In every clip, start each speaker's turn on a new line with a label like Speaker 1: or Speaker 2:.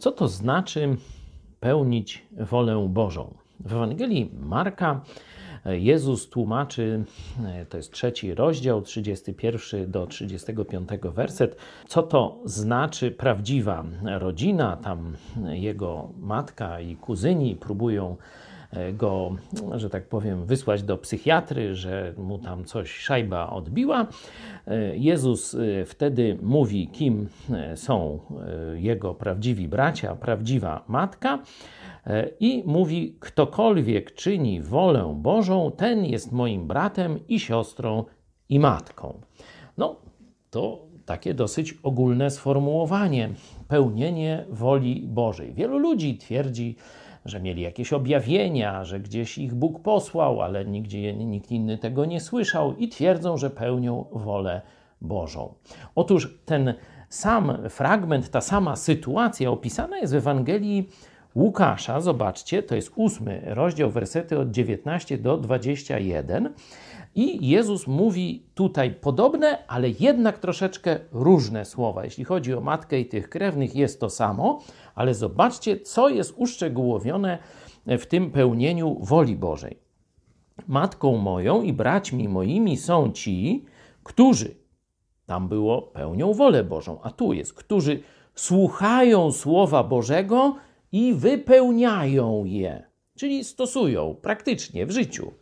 Speaker 1: Co to znaczy pełnić wolę Bożą? W Ewangelii Marka Jezus tłumaczy, to jest trzeci rozdział, 31 do 35 werset, co to znaczy prawdziwa rodzina. Tam jego matka i kuzyni próbują go, że tak powiem, wysłać do psychiatry, że mu tam coś szajba odbiła. Jezus wtedy mówi, kim są jego prawdziwi bracia, prawdziwa matka. I mówi: Ktokolwiek czyni wolę Bożą, ten jest moim bratem i siostrą i matką. No, to takie dosyć ogólne sformułowanie pełnienie woli Bożej. Wielu ludzi twierdzi, że mieli jakieś objawienia, że gdzieś ich Bóg posłał, ale nigdzie nikt inny tego nie słyszał i twierdzą, że pełnią wolę Bożą. Otóż ten sam fragment, ta sama sytuacja opisana jest w Ewangelii Łukasza, zobaczcie, to jest ósmy rozdział, wersety od 19 do 21. I Jezus mówi tutaj podobne, ale jednak troszeczkę różne słowa. Jeśli chodzi o matkę i tych krewnych, jest to samo, ale zobaczcie, co jest uszczegółowione w tym pełnieniu woli Bożej. Matką moją i braćmi moimi są ci, którzy, tam było, pełnią wolę Bożą, a tu jest, którzy słuchają słowa Bożego i wypełniają je, czyli stosują praktycznie w życiu.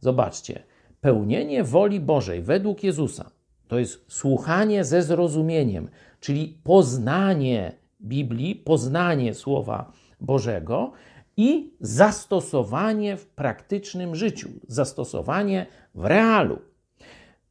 Speaker 1: Zobaczcie, pełnienie woli Bożej według Jezusa to jest słuchanie ze zrozumieniem, czyli poznanie Biblii, poznanie Słowa Bożego i zastosowanie w praktycznym życiu, zastosowanie w realu.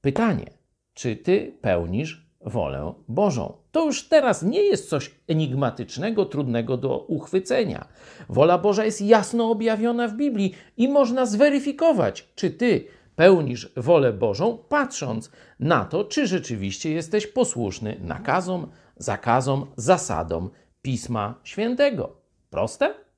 Speaker 1: Pytanie, czy ty pełnisz wolę Bożą. To już teraz nie jest coś enigmatycznego, trudnego do uchwycenia. Wola Boża jest jasno objawiona w Biblii i można zweryfikować, czy ty pełnisz wolę Bożą, patrząc na to, czy rzeczywiście jesteś posłuszny nakazom, zakazom, zasadom Pisma Świętego. Proste?